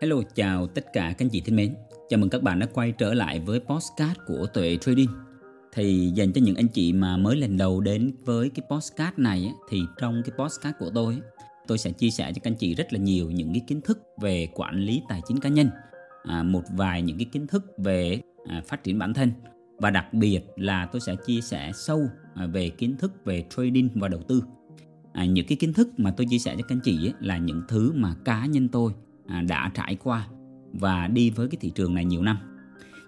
Hello, chào tất cả các anh chị thân mến. Chào mừng các bạn đã quay trở lại với postcard của Tuệ Trading. Thì dành cho những anh chị mà mới lần đầu đến với cái postcard này thì trong cái postcard của tôi tôi sẽ chia sẻ cho các anh chị rất là nhiều những cái kiến thức về quản lý tài chính cá nhân, à, một vài những cái kiến thức về à, phát triển bản thân và đặc biệt là tôi sẽ chia sẻ sâu à, về kiến thức về trading và đầu tư. À, những cái kiến thức mà tôi chia sẻ cho các anh chị ấy, là những thứ mà cá nhân tôi À, đã trải qua và đi với cái thị trường này nhiều năm.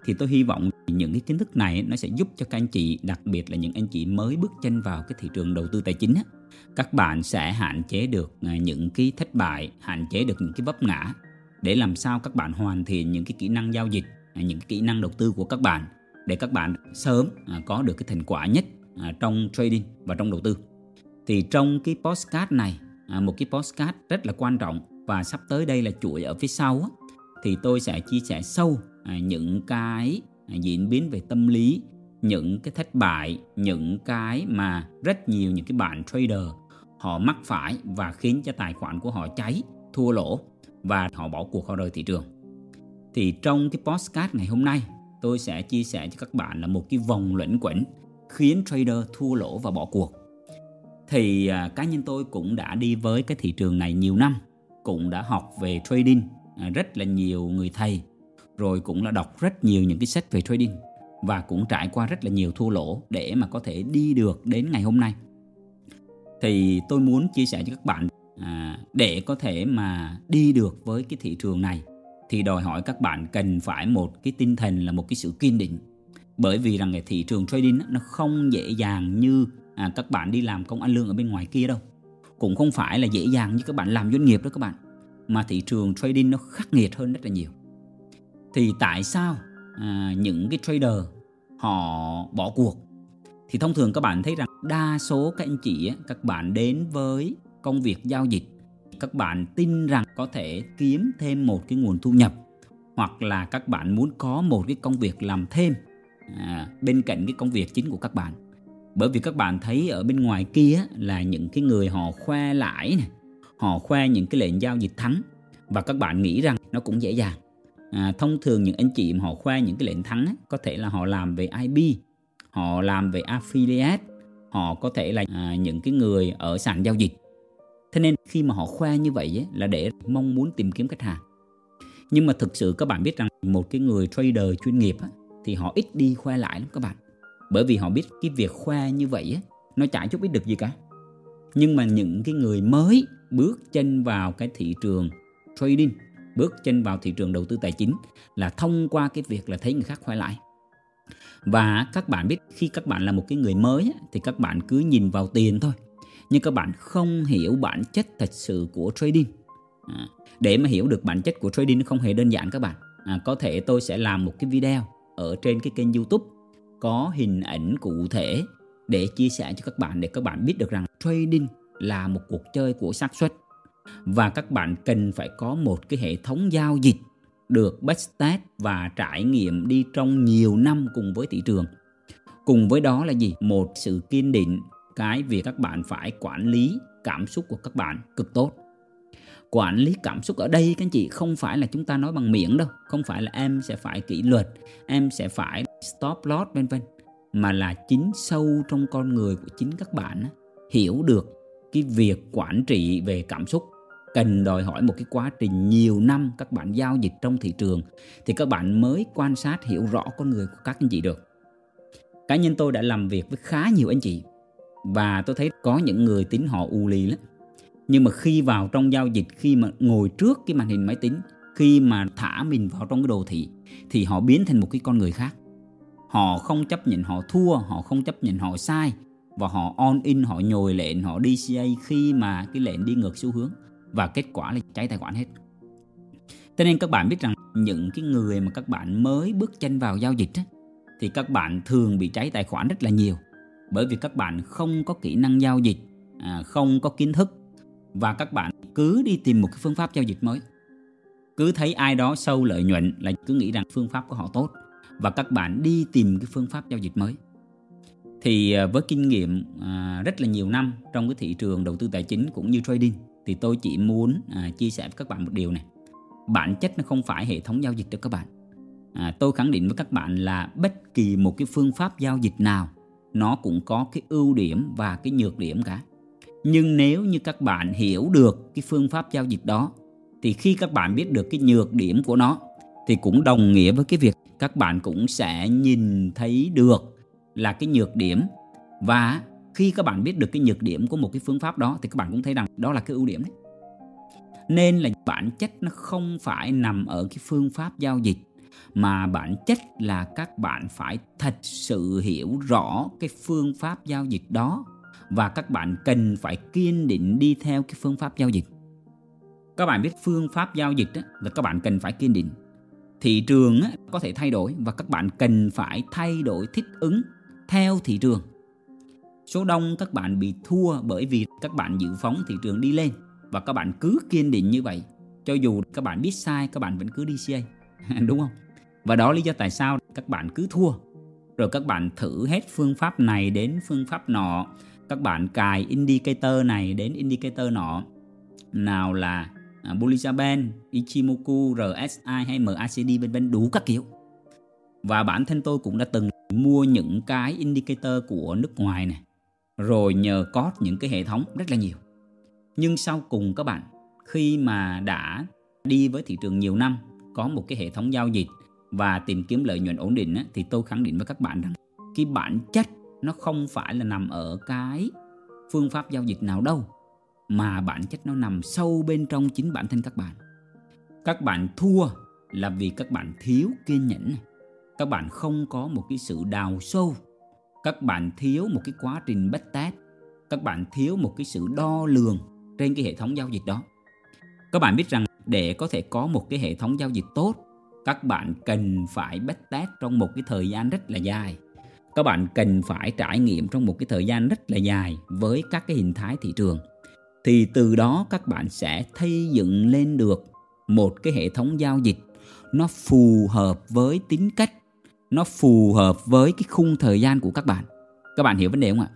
Thì tôi hy vọng những cái kiến thức này nó sẽ giúp cho các anh chị, đặc biệt là những anh chị mới bước chân vào cái thị trường đầu tư tài chính các bạn sẽ hạn chế được à, những cái thất bại, hạn chế được những cái vấp ngã để làm sao các bạn hoàn thiện những cái kỹ năng giao dịch à, những cái kỹ năng đầu tư của các bạn để các bạn sớm có được cái thành quả nhất trong trading và trong đầu tư. Thì trong cái postcard này một cái postcard rất là quan trọng và sắp tới đây là chuỗi ở phía sau á, thì tôi sẽ chia sẻ sâu à, những cái à, diễn biến về tâm lý những cái thất bại những cái mà rất nhiều những cái bạn trader họ mắc phải và khiến cho tài khoản của họ cháy thua lỗ và họ bỏ cuộc họ rời thị trường. Thì trong cái postcard ngày hôm nay tôi sẽ chia sẻ cho các bạn là một cái vòng luẩn quẩn khiến trader thua lỗ và bỏ cuộc. Thì à, cá nhân tôi cũng đã đi với cái thị trường này nhiều năm cũng đã học về trading à, rất là nhiều người thầy rồi cũng là đọc rất nhiều những cái sách về trading và cũng trải qua rất là nhiều thua lỗ để mà có thể đi được đến ngày hôm nay. Thì tôi muốn chia sẻ cho các bạn à, để có thể mà đi được với cái thị trường này thì đòi hỏi các bạn cần phải một cái tinh thần là một cái sự kiên định. Bởi vì rằng cái thị trường trading nó không dễ dàng như à, các bạn đi làm công ăn lương ở bên ngoài kia đâu cũng không phải là dễ dàng như các bạn làm doanh nghiệp đó các bạn. Mà thị trường trading nó khắc nghiệt hơn rất là nhiều. Thì tại sao à, những cái trader họ bỏ cuộc? Thì thông thường các bạn thấy rằng đa số các anh chị các bạn đến với công việc giao dịch các bạn tin rằng có thể kiếm thêm một cái nguồn thu nhập hoặc là các bạn muốn có một cái công việc làm thêm à, bên cạnh cái công việc chính của các bạn bởi vì các bạn thấy ở bên ngoài kia là những cái người họ khoe lãi này họ khoe những cái lệnh giao dịch thắng. Và các bạn nghĩ rằng nó cũng dễ dàng. À, thông thường những anh chị mà họ khoe những cái lệnh thắng ấy, có thể là họ làm về IB họ làm về affiliate họ có thể là à, những cái người ở sàn giao dịch. Thế nên khi mà họ khoe như vậy ấy, là để mong muốn tìm kiếm khách hàng. Nhưng mà thực sự các bạn biết rằng một cái người trader chuyên nghiệp ấy, thì họ ít đi khoe lại lắm các bạn bởi vì họ biết cái việc khoe như vậy á, nó chả chút ít được gì cả. Nhưng mà những cái người mới bước chân vào cái thị trường trading bước chân vào thị trường đầu tư tài chính là thông qua cái việc là thấy người khác khoe lại. Và các bạn biết khi các bạn là một cái người mới thì các bạn cứ nhìn vào tiền thôi. Nhưng các bạn không hiểu bản chất thật sự của trading. À, để mà hiểu được bản chất của trading nó không hề đơn giản các bạn. À, có thể tôi sẽ làm một cái video ở trên cái kênh youtube có hình ảnh cụ thể để chia sẻ cho các bạn để các bạn biết được rằng trading là một cuộc chơi của xác suất và các bạn cần phải có một cái hệ thống giao dịch được backtest và trải nghiệm đi trong nhiều năm cùng với thị trường. Cùng với đó là gì? Một sự kiên định cái việc các bạn phải quản lý cảm xúc của các bạn cực tốt. Quản lý cảm xúc ở đây các anh chị không phải là chúng ta nói bằng miệng đâu, không phải là em sẽ phải kỷ luật, em sẽ phải stop loss vân vân, mà là chính sâu trong con người của chính các bạn hiểu được cái việc quản trị về cảm xúc cần đòi hỏi một cái quá trình nhiều năm các bạn giao dịch trong thị trường thì các bạn mới quan sát hiểu rõ con người của các anh chị được. Cá nhân tôi đã làm việc với khá nhiều anh chị và tôi thấy có những người tính họ u lì lắm. Nhưng mà khi vào trong giao dịch, khi mà ngồi trước cái màn hình máy tính, khi mà thả mình vào trong cái đồ thị thì họ biến thành một cái con người khác. Họ không chấp nhận họ thua, họ không chấp nhận họ sai và họ on in, họ nhồi lệnh, họ DCA khi mà cái lệnh đi ngược xu hướng và kết quả là cháy tài khoản hết. Cho nên các bạn biết rằng những cái người mà các bạn mới bước chân vào giao dịch á, thì các bạn thường bị cháy tài khoản rất là nhiều bởi vì các bạn không có kỹ năng giao dịch à, không có kiến thức và các bạn cứ đi tìm một cái phương pháp giao dịch mới. Cứ thấy ai đó sâu lợi nhuận là cứ nghĩ rằng phương pháp của họ tốt và các bạn đi tìm cái phương pháp giao dịch mới. Thì à, với kinh nghiệm à, rất là nhiều năm trong cái thị trường đầu tư tài chính cũng như trading thì tôi chỉ muốn à, chia sẻ với các bạn một điều này. Bản chất nó không phải hệ thống giao dịch cho các bạn. À, tôi khẳng định với các bạn là bất kỳ một cái phương pháp giao dịch nào nó cũng có cái ưu điểm và cái nhược điểm cả. Nhưng nếu như các bạn hiểu được cái phương pháp giao dịch đó thì khi các bạn biết được cái nhược điểm của nó thì cũng đồng nghĩa với cái việc các bạn cũng sẽ nhìn thấy được là cái nhược điểm. Và khi các bạn biết được cái nhược điểm của một cái phương pháp đó, thì các bạn cũng thấy rằng đó là cái ưu điểm đấy. Nên là bản chất nó không phải nằm ở cái phương pháp giao dịch, mà bản chất là các bạn phải thật sự hiểu rõ cái phương pháp giao dịch đó, và các bạn cần phải kiên định đi theo cái phương pháp giao dịch. Các bạn biết phương pháp giao dịch là các bạn cần phải kiên định thị trường có thể thay đổi và các bạn cần phải thay đổi thích ứng theo thị trường. Số đông các bạn bị thua bởi vì các bạn dự phóng thị trường đi lên và các bạn cứ kiên định như vậy. Cho dù các bạn biết sai, các bạn vẫn cứ đi CA đúng không? Và đó lý do tại sao các bạn cứ thua. Rồi các bạn thử hết phương pháp này đến phương pháp nọ, các bạn cài indicator này đến indicator nọ. Nào là à, Bollinger Band, Ichimoku, RSI hay MACD vân vân đủ các kiểu. Và bản thân tôi cũng đã từng mua những cái indicator của nước ngoài này rồi nhờ code những cái hệ thống rất là nhiều. Nhưng sau cùng các bạn khi mà đã đi với thị trường nhiều năm có một cái hệ thống giao dịch và tìm kiếm lợi nhuận ổn định á, thì tôi khẳng định với các bạn rằng cái bản chất nó không phải là nằm ở cái phương pháp giao dịch nào đâu mà bản chất nó nằm sâu bên trong chính bản thân các bạn. Các bạn thua là vì các bạn thiếu kiên nhẫn các bạn không có một cái sự đào sâu. Các bạn thiếu một cái quá trình bách test các bạn thiếu một cái sự đo lường trên cái hệ thống giao dịch đó. Các bạn biết rằng để có thể có một cái hệ thống giao dịch tốt, các bạn cần phải bách test trong một cái thời gian rất là dài. Các bạn cần phải trải nghiệm trong một cái thời gian rất là dài với các cái hình thái thị trường thì từ đó các bạn sẽ xây dựng lên được một cái hệ thống giao dịch. Nó phù hợp với tính cách, nó phù hợp với cái khung thời gian của các bạn. Các bạn hiểu vấn đề không ạ?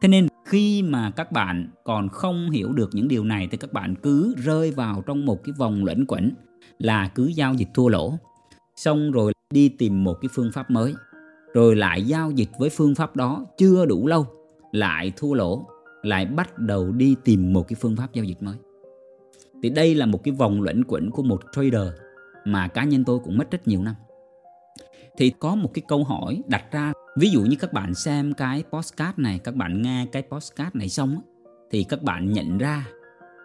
Thế nên khi mà các bạn còn không hiểu được những điều này thì các bạn cứ rơi vào trong một cái vòng luẩn quẩn là cứ giao dịch thua lỗ. Xong rồi đi tìm một cái phương pháp mới. Rồi lại giao dịch với phương pháp đó chưa đủ lâu, lại thua lỗ lại bắt đầu đi tìm một cái phương pháp giao dịch mới. Thì đây là một cái vòng luẩn quẩn của một trader mà cá nhân tôi cũng mất rất nhiều năm. Thì có một cái câu hỏi đặt ra ví dụ như các bạn xem cái postcard này các bạn nghe cái postcard này xong thì các bạn nhận ra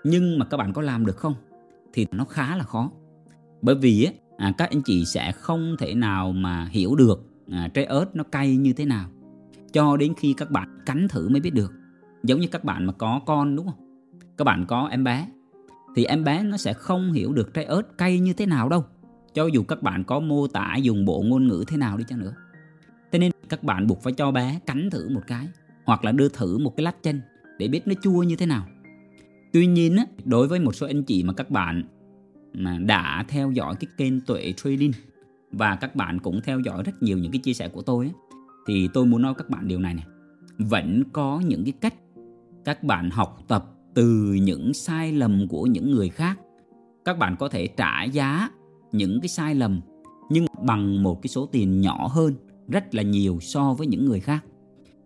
nhưng mà các bạn có làm được không? Thì nó khá là khó. Bởi vì à, các anh chị sẽ không thể nào mà hiểu được à, trái ớt nó cay như thế nào. Cho đến khi các bạn cắn thử mới biết được giống như các bạn mà có con đúng không? Các bạn có em bé thì em bé nó sẽ không hiểu được trái ớt cay như thế nào đâu. Cho dù các bạn có mô tả dùng bộ ngôn ngữ thế nào đi chăng nữa. Thế nên các bạn buộc phải cho bé cắn thử một cái hoặc là đưa thử một cái lát chanh để biết nó chua như thế nào. Tuy nhiên á, đối với một số anh chị mà các bạn mà đã theo dõi cái kênh tuệ trading và các bạn cũng theo dõi rất nhiều những cái chia sẻ của tôi á thì tôi muốn nói các bạn điều này này vẫn có những cái cách các bạn học tập từ những sai lầm của những người khác. Các bạn có thể trả giá những cái sai lầm, nhưng bằng một cái số tiền nhỏ hơn, rất là nhiều so với những người khác.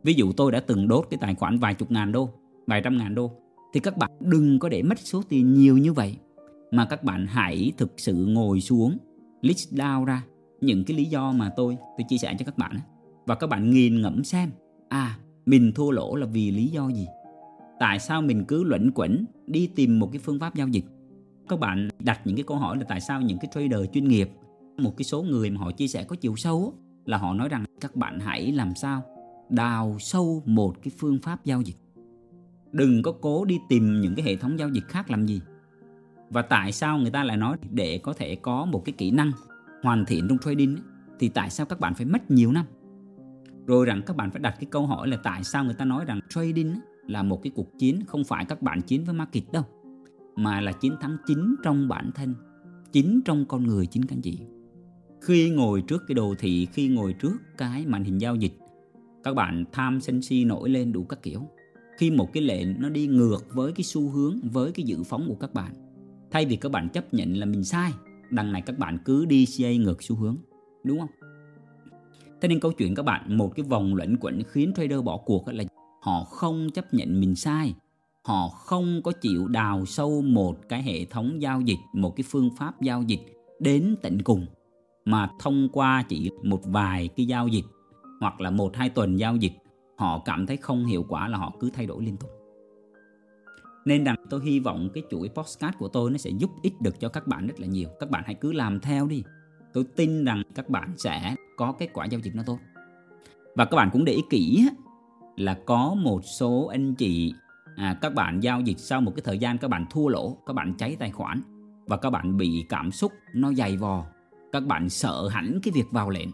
Ví dụ tôi đã từng đốt cái tài khoản vài chục ngàn đô, vài trăm ngàn đô, thì các bạn đừng có để mất số tiền nhiều như vậy, mà các bạn hãy thực sự ngồi xuống, list down ra những cái lý do mà tôi tôi chia sẻ cho các bạn và các bạn nghiền ngẫm xem à mình thua lỗ là vì lý do gì? Tại sao mình cứ luẩn quẩn đi tìm một cái phương pháp giao dịch? Các bạn đặt những cái câu hỏi là tại sao những cái trader chuyên nghiệp, một cái số người mà họ chia sẻ có chiều sâu là họ nói rằng các bạn hãy làm sao? Đào sâu một cái phương pháp giao dịch. Đừng có cố đi tìm những cái hệ thống giao dịch khác làm gì. Và tại sao người ta lại nói để có thể có một cái kỹ năng hoàn thiện trong trading thì tại sao các bạn phải mất nhiều năm? Rồi rằng các bạn phải đặt cái câu hỏi là tại sao người ta nói rằng trading là một cái cuộc chiến, không phải các bạn chiến với market đâu, mà là chiến thắng chính trong bản thân, chính trong con người chính các anh chị. Khi ngồi trước cái đồ thị, khi ngồi trước cái màn hình giao dịch, các bạn tham sân si nổi lên đủ các kiểu. Khi một cái lệnh nó đi ngược với cái xu hướng, với cái dự phóng của các bạn, thay vì các bạn chấp nhận là mình sai, đằng này các bạn cứ đi CA ngược xu hướng, đúng không? Thế nên câu chuyện các bạn, một cái vòng luẩn quẩn khiến trader bỏ cuộc là họ không chấp nhận mình sai. Họ không có chịu đào sâu một cái hệ thống giao dịch, một cái phương pháp giao dịch đến tận cùng, mà thông qua chỉ một vài cái giao dịch hoặc là một hai tuần giao dịch, họ cảm thấy không hiệu quả là họ cứ thay đổi liên tục. Nên rằng tôi hy vọng cái chuỗi postcard của tôi nó sẽ giúp ích được cho các bạn rất là nhiều. Các bạn hãy cứ làm theo đi. Tôi tin rằng các bạn sẽ có kết quả giao dịch nó tốt. Và các bạn cũng để ý kỹ là có một số anh chị à, các bạn giao dịch sau một cái thời gian các bạn thua lỗ các bạn cháy tài khoản và các bạn bị cảm xúc nó dày vò các bạn sợ hẳn cái việc vào lệnh.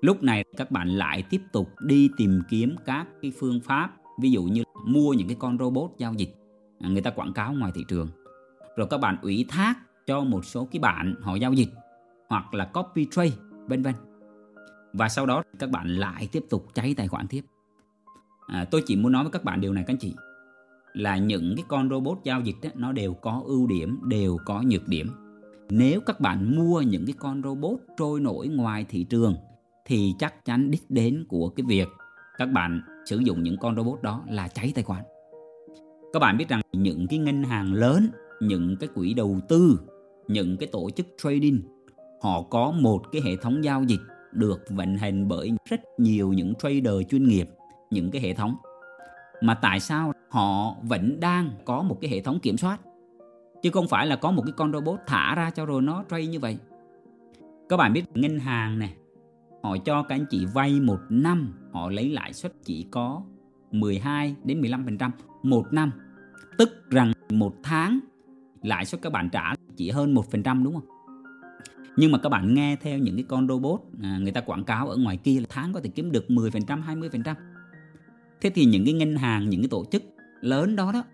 Lúc này các bạn lại tiếp tục đi tìm kiếm các cái phương pháp ví dụ như mua những cái con robot giao dịch. À, người ta quảng cáo ngoài thị trường. Rồi các bạn ủy thác cho một số cái bạn họ giao dịch hoặc là copy trade vân vân. Và sau đó các bạn lại tiếp tục cháy tài khoản tiếp à, tôi chỉ muốn nói với các bạn điều này các anh chị là những cái con robot giao dịch đó, nó đều có ưu điểm đều có nhược điểm. Nếu các bạn mua những cái con robot trôi nổi ngoài thị trường thì chắc chắn đích đến của cái việc các bạn sử dụng những con robot đó là cháy tài khoản. Các bạn biết rằng những cái ngân hàng lớn những cái quỹ đầu tư những cái tổ chức trading họ có một cái hệ thống giao dịch được vận hành bởi rất nhiều những trader chuyên nghiệp những cái hệ thống. Mà tại sao họ vẫn đang có một cái hệ thống kiểm soát? Chứ không phải là có một cái con robot thả ra cho rồi nó trade như vậy. Các bạn biết ngân hàng này họ cho các anh chị vay một năm họ lấy lãi suất chỉ có 12 đến 15% một năm. Tức rằng một tháng lãi suất các bạn trả chỉ hơn 1% đúng không? Nhưng mà các bạn nghe theo những cái con robot à, người ta quảng cáo ở ngoài kia là tháng có thể kiếm được 10% 20% thế thì những cái ngân hàng những cái tổ chức lớn đó đó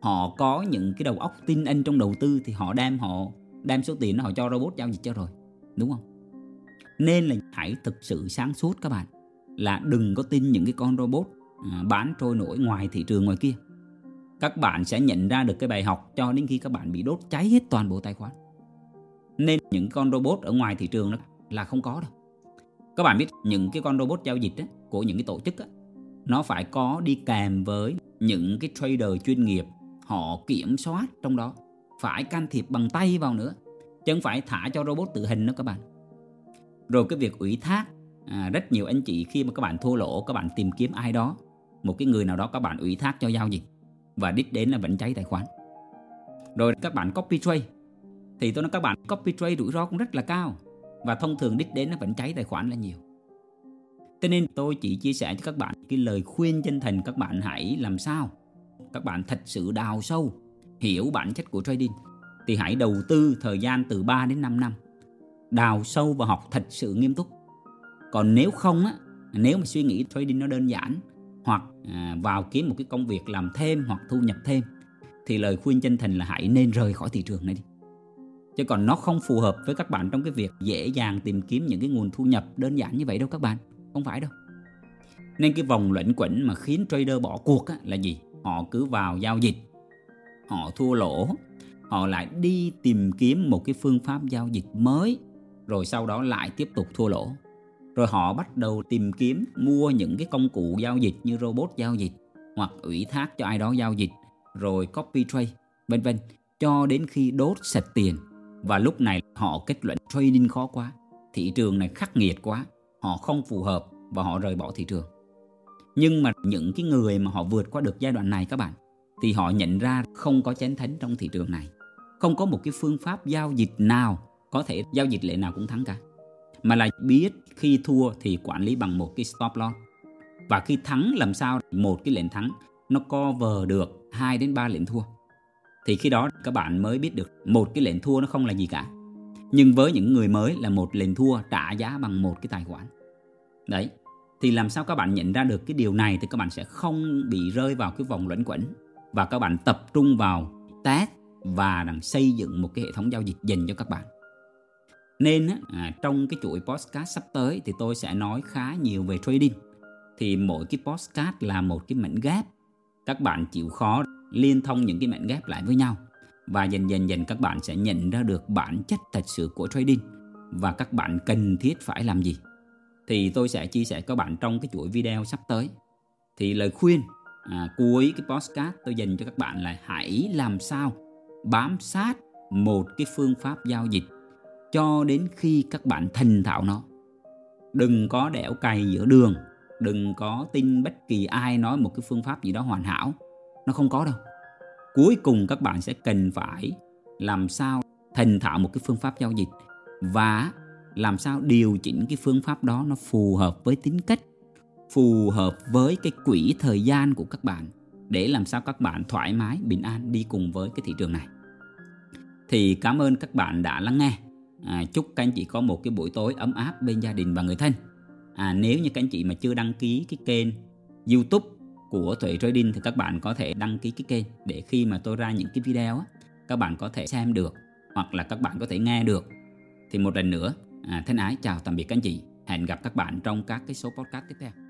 họ có những cái đầu óc tin anh trong đầu tư thì họ đem họ đem số tiền họ cho robot giao dịch cho rồi đúng không? Nên là hãy thực sự sáng suốt các bạn là đừng có tin những cái con robot à, bán trôi nổi ngoài thị trường ngoài kia. Các bạn sẽ nhận ra được cái bài học cho đến khi các bạn bị đốt cháy hết toàn bộ tài khoản. Nên những con robot ở ngoài thị trường đó là không có đâu. Các bạn biết những cái con robot giao dịch đó, của những cái tổ chức đó, nó phải có đi kèm với những cái trader chuyên nghiệp họ kiểm soát trong đó. Phải can thiệp bằng tay vào nữa chứ không phải thả cho robot tự hình nữa các bạn. Rồi cái việc ủy thác à, rất nhiều anh chị khi mà các bạn thua lỗ các bạn tìm kiếm ai đó một cái người nào đó các bạn ủy thác cho giao dịch và đích đến là vẫn cháy tài khoản. Rồi các bạn copy trade thì tôi nói các bạn copy trade rủi ro cũng rất là cao và thông thường đích đến nó vẫn cháy tài khoản là nhiều cho nên tôi chỉ chia sẻ cho các bạn cái lời khuyên chân thành. Các bạn hãy làm sao? Các bạn thật sự đào sâu hiểu bản chất của trading. Thì hãy đầu tư thời gian từ 3 đến 5 năm. Đào sâu và học thật sự nghiêm túc. Còn nếu không á nếu mà suy nghĩ trading nó đơn giản hoặc à, vào kiếm một cái công việc làm thêm hoặc thu nhập thêm thì lời khuyên chân thành là hãy nên rời khỏi thị trường này đi. Chứ còn nó không phù hợp với các bạn trong cái việc dễ dàng tìm kiếm những cái nguồn thu nhập đơn giản như vậy đâu các bạn không phải đâu. Nên cái vòng luẩn quẩn mà khiến trader bỏ cuộc á, là gì? Họ cứ vào giao dịch. Họ thua lỗ. Họ lại đi tìm kiếm một cái phương pháp giao dịch mới rồi sau đó lại tiếp tục thua lỗ. Rồi họ bắt đầu tìm kiếm mua những cái công cụ giao dịch như robot giao dịch hoặc ủy thác cho ai đó giao dịch rồi copy trade vân vân cho đến khi đốt sạch tiền. Và lúc này họ kết luận trading khó quá thị trường này khắc nghiệt quá họ không phù hợp và họ rời bỏ thị trường. Nhưng mà những cái người mà họ vượt qua được giai đoạn này các bạn, thì họ nhận ra không có chén thánh trong thị trường này. Không có một cái phương pháp giao dịch nào, có thể giao dịch lệ nào cũng thắng cả. Mà là biết khi thua thì quản lý bằng một cái stop loss. Và khi thắng làm sao một cái lệnh thắng nó cover được 2 đến 3 lệnh thua. Thì khi đó các bạn mới biết được một cái lệnh thua nó không là gì cả nhưng với những người mới là một lệnh thua trả giá bằng một cái tài khoản. Đấy thì làm sao các bạn nhận ra được cái điều này thì các bạn sẽ không bị rơi vào cái vòng luẩn quẩn. Và các bạn tập trung vào test và đang xây dựng một cái hệ thống giao dịch dành cho các bạn. Nên à, trong cái chuỗi postcard sắp tới thì tôi sẽ nói khá nhiều về trading. Thì mỗi cái postcard là một cái mảnh ghép. Các bạn chịu khó liên thông những cái mảnh ghép lại với nhau và dần dần dần các bạn sẽ nhận ra được bản chất thật sự của trading và các bạn cần thiết phải làm gì. Thì tôi sẽ chia sẻ các bạn trong cái chuỗi video sắp tới. Thì lời khuyên à, cuối cái postcard tôi dành cho các bạn là hãy làm sao bám sát một cái phương pháp giao dịch cho đến khi các bạn thành thạo nó. Đừng có đẻo cày giữa đường đừng có tin bất kỳ ai nói một cái phương pháp gì đó hoàn hảo. Nó không có đâu cuối cùng các bạn sẽ cần phải làm sao thành thạo một cái phương pháp giao dịch và làm sao điều chỉnh cái phương pháp đó nó phù hợp với tính cách phù hợp với cái quỹ thời gian của các bạn để làm sao các bạn thoải mái bình an đi cùng với cái thị trường này. Thì cảm ơn các bạn đã lắng nghe. À, chúc các anh chị có một cái buổi tối ấm áp bên gia đình và người thân. À, nếu như các anh chị mà chưa đăng ký cái kênh youtube của Tuệ Trading thì các bạn có thể đăng ký cái kênh để khi mà tôi ra những cái video á, các bạn có thể xem được hoặc là các bạn có thể nghe được. Thì một lần nữa à, thân ái chào tạm biệt các anh chị. Hẹn gặp các bạn trong các cái số podcast tiếp theo.